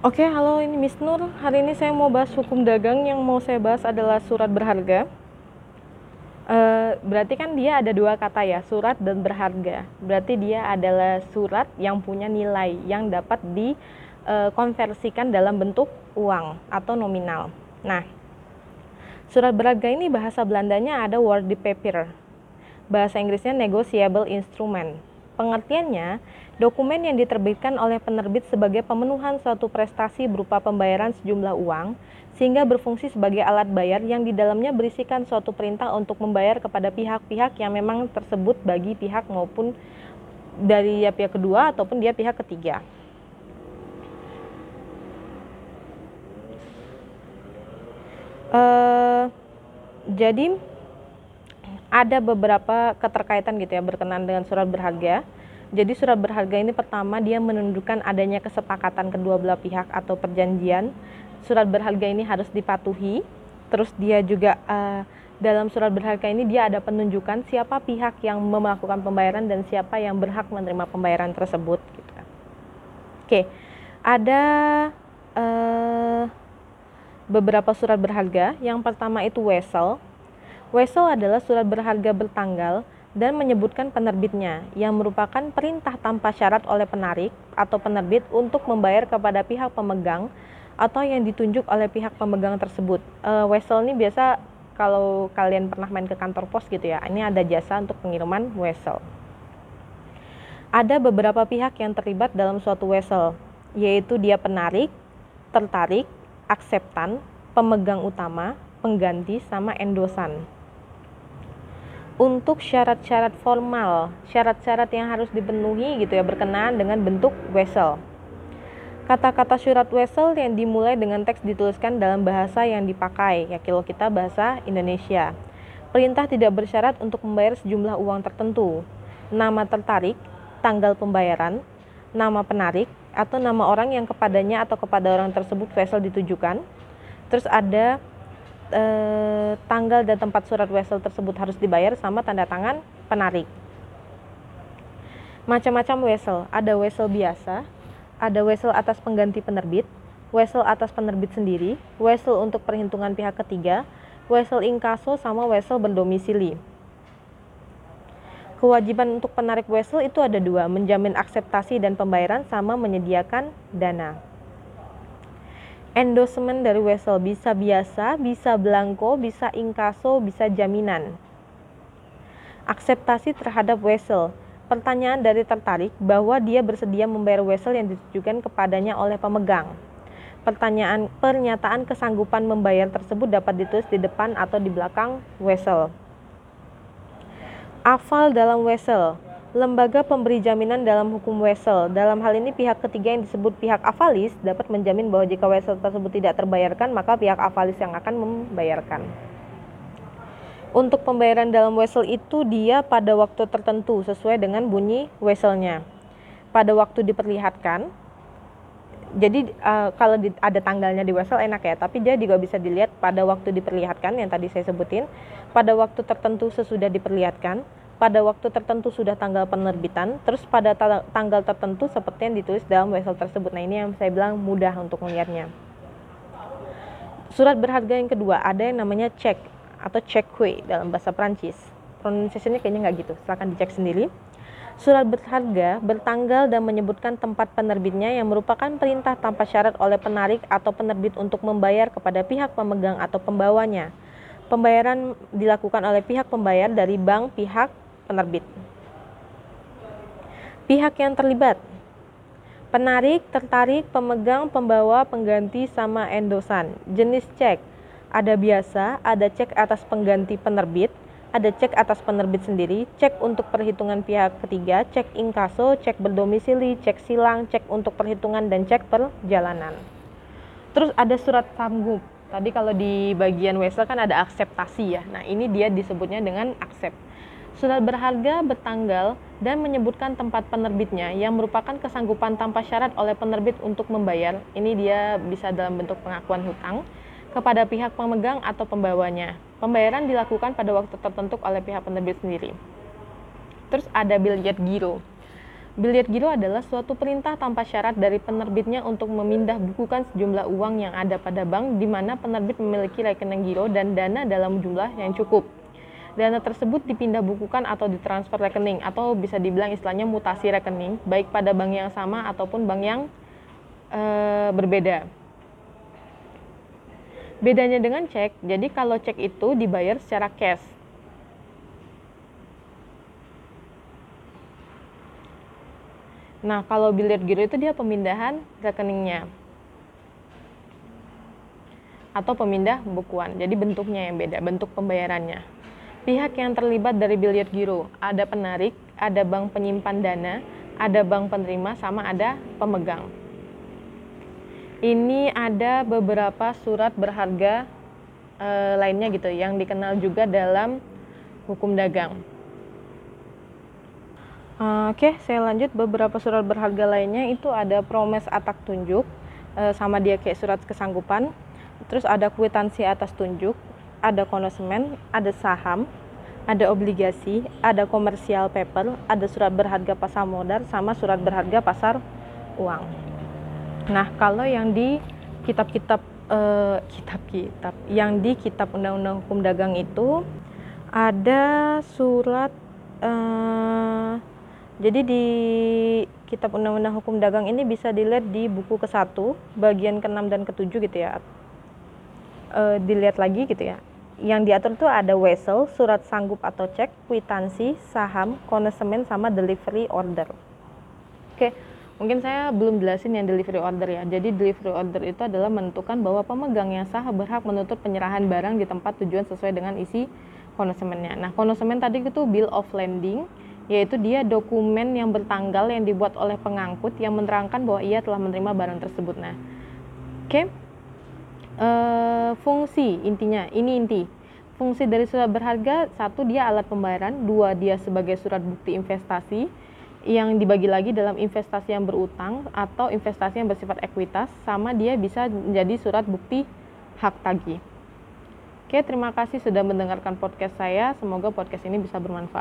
Oke, halo ini Miss Nur. Hari ini saya mau bahas hukum dagang. Yang mau saya bahas adalah surat berharga. Uh, berarti kan dia ada dua kata ya, surat dan berharga. Berarti dia adalah surat yang punya nilai yang dapat dikonversikan uh, dalam bentuk uang atau nominal. Nah, surat berharga ini bahasa Belandanya ada word paper. Bahasa Inggrisnya negotiable instrument. Pengertiannya, dokumen yang diterbitkan oleh penerbit sebagai pemenuhan suatu prestasi berupa pembayaran sejumlah uang sehingga berfungsi sebagai alat bayar yang di dalamnya berisikan suatu perintah untuk membayar kepada pihak-pihak yang memang tersebut bagi pihak maupun dari ya pihak kedua ataupun dia pihak ketiga. Uh, jadi ada beberapa keterkaitan gitu ya berkenaan dengan surat berharga. Jadi surat berharga ini pertama dia menunjukkan adanya kesepakatan kedua belah pihak atau perjanjian surat berharga ini harus dipatuhi. Terus dia juga uh, dalam surat berharga ini dia ada penunjukan siapa pihak yang melakukan pembayaran dan siapa yang berhak menerima pembayaran tersebut. Gitu. Oke, ada uh, beberapa surat berharga. Yang pertama itu wesel. Wesel adalah surat berharga bertanggal dan menyebutkan penerbitnya yang merupakan perintah tanpa syarat oleh penarik atau penerbit untuk membayar kepada pihak pemegang atau yang ditunjuk oleh pihak pemegang tersebut. Uh, wesel ini biasa kalau kalian pernah main ke kantor pos gitu ya, ini ada jasa untuk pengiriman wesel. Ada beberapa pihak yang terlibat dalam suatu wesel, yaitu dia penarik, tertarik, akseptan, pemegang utama, pengganti, sama endosan. Untuk syarat-syarat formal, syarat-syarat yang harus dipenuhi gitu ya berkenaan dengan bentuk wesel. Kata-kata surat wesel yang dimulai dengan teks dituliskan dalam bahasa yang dipakai, ya kalau kita bahasa Indonesia. Perintah tidak bersyarat untuk membayar sejumlah uang tertentu. Nama tertarik, tanggal pembayaran, nama penarik, atau nama orang yang kepadanya atau kepada orang tersebut wesel ditujukan. Terus ada eh, tanggal dan tempat surat wesel tersebut harus dibayar sama tanda tangan penarik. Macam-macam wesel, ada wesel biasa, ada wesel atas pengganti penerbit, wesel atas penerbit sendiri, wesel untuk perhitungan pihak ketiga, wesel inkaso sama wesel berdomisili. Kewajiban untuk penarik wesel itu ada dua, menjamin akseptasi dan pembayaran sama menyediakan dana. Endorsement dari wesel bisa biasa, bisa blanko, bisa inkaso, bisa jaminan. Akseptasi terhadap wesel pertanyaan dari tertarik bahwa dia bersedia membayar wesel yang ditujukan kepadanya oleh pemegang. Pertanyaan pernyataan kesanggupan membayar tersebut dapat ditulis di depan atau di belakang wesel. Afal dalam wesel. Lembaga pemberi jaminan dalam hukum wesel. Dalam hal ini pihak ketiga yang disebut pihak avalis dapat menjamin bahwa jika wesel tersebut tidak terbayarkan maka pihak avalis yang akan membayarkan untuk pembayaran dalam wesel itu dia pada waktu tertentu sesuai dengan bunyi weselnya. Pada waktu diperlihatkan, jadi uh, kalau di, ada tanggalnya di wesel enak ya, tapi dia juga bisa dilihat pada waktu diperlihatkan yang tadi saya sebutin, pada waktu tertentu sesudah diperlihatkan, pada waktu tertentu sudah tanggal penerbitan, terus pada ta tanggal tertentu seperti yang ditulis dalam wesel tersebut. Nah ini yang saya bilang mudah untuk melihatnya. Surat berharga yang kedua ada yang namanya cek atau cekwe dalam bahasa Prancis. Pronunciasinya kayaknya nggak gitu, silahkan dicek sendiri. Surat berharga bertanggal dan menyebutkan tempat penerbitnya yang merupakan perintah tanpa syarat oleh penarik atau penerbit untuk membayar kepada pihak pemegang atau pembawanya. Pembayaran dilakukan oleh pihak pembayar dari bank pihak penerbit. Pihak yang terlibat Penarik, tertarik, pemegang, pembawa, pengganti, sama endosan. Jenis cek ada biasa, ada cek atas pengganti penerbit, ada cek atas penerbit sendiri, cek untuk perhitungan pihak ketiga, cek inkaso, cek berdomisili, cek silang, cek untuk perhitungan dan cek perjalanan. Terus ada surat sanggup. Tadi kalau di bagian wesel kan ada akseptasi ya. Nah, ini dia disebutnya dengan aksep. Surat berharga bertanggal dan menyebutkan tempat penerbitnya yang merupakan kesanggupan tanpa syarat oleh penerbit untuk membayar. Ini dia bisa dalam bentuk pengakuan hutang kepada pihak pemegang atau pembawanya. Pembayaran dilakukan pada waktu tertentu oleh pihak penerbit sendiri. Terus ada biljet giro. Biliet giro adalah suatu perintah tanpa syarat dari penerbitnya untuk memindah bukukan sejumlah uang yang ada pada bank di mana penerbit memiliki rekening giro dan dana dalam jumlah yang cukup. Dana tersebut dipindah bukukan atau ditransfer rekening atau bisa dibilang istilahnya mutasi rekening baik pada bank yang sama ataupun bank yang e, berbeda. Bedanya dengan cek, jadi kalau cek itu dibayar secara cash Nah, kalau biliar giro itu dia pemindahan rekeningnya. Atau pemindah bukuan. Jadi bentuknya yang beda, bentuk pembayarannya. Pihak yang terlibat dari biliar giro, ada penarik, ada bank penyimpan dana, ada bank penerima, sama ada pemegang. Ini ada beberapa surat berharga e, lainnya gitu yang dikenal juga dalam hukum dagang. Uh, Oke, okay, saya lanjut beberapa surat berharga lainnya itu ada promes atak tunjuk uh, sama dia kayak surat kesanggupan. Terus ada kwitansi atas tunjuk, ada konosmen, ada saham, ada obligasi, ada komersial paper, ada surat berharga pasar modal sama surat berharga pasar uang. Nah, kalau yang di kitab-kitab uh, kitab-kitab yang di kitab undang-undang hukum dagang itu ada surat uh, jadi di Kitab Undang-Undang Hukum Dagang ini bisa dilihat di buku ke-1, bagian ke-6 dan ke-7 gitu ya. E, dilihat lagi gitu ya. Yang diatur itu ada wesel, surat sanggup atau cek, kwitansi, saham, konesemen sama delivery order. Oke, mungkin saya belum jelasin yang delivery order ya. Jadi delivery order itu adalah menentukan bahwa pemegang yang sah berhak menuntut penyerahan barang di tempat tujuan sesuai dengan isi konesemennya. Nah, konesemen tadi itu bill of landing yaitu dia dokumen yang bertanggal yang dibuat oleh pengangkut yang menerangkan bahwa ia telah menerima barang tersebut. Nah, oke, okay. Eh, fungsi intinya ini inti. Fungsi dari surat berharga satu dia alat pembayaran, dua dia sebagai surat bukti investasi yang dibagi lagi dalam investasi yang berutang atau investasi yang bersifat ekuitas, sama dia bisa menjadi surat bukti hak tagih. Oke, terima kasih sudah mendengarkan podcast saya. Semoga podcast ini bisa bermanfaat.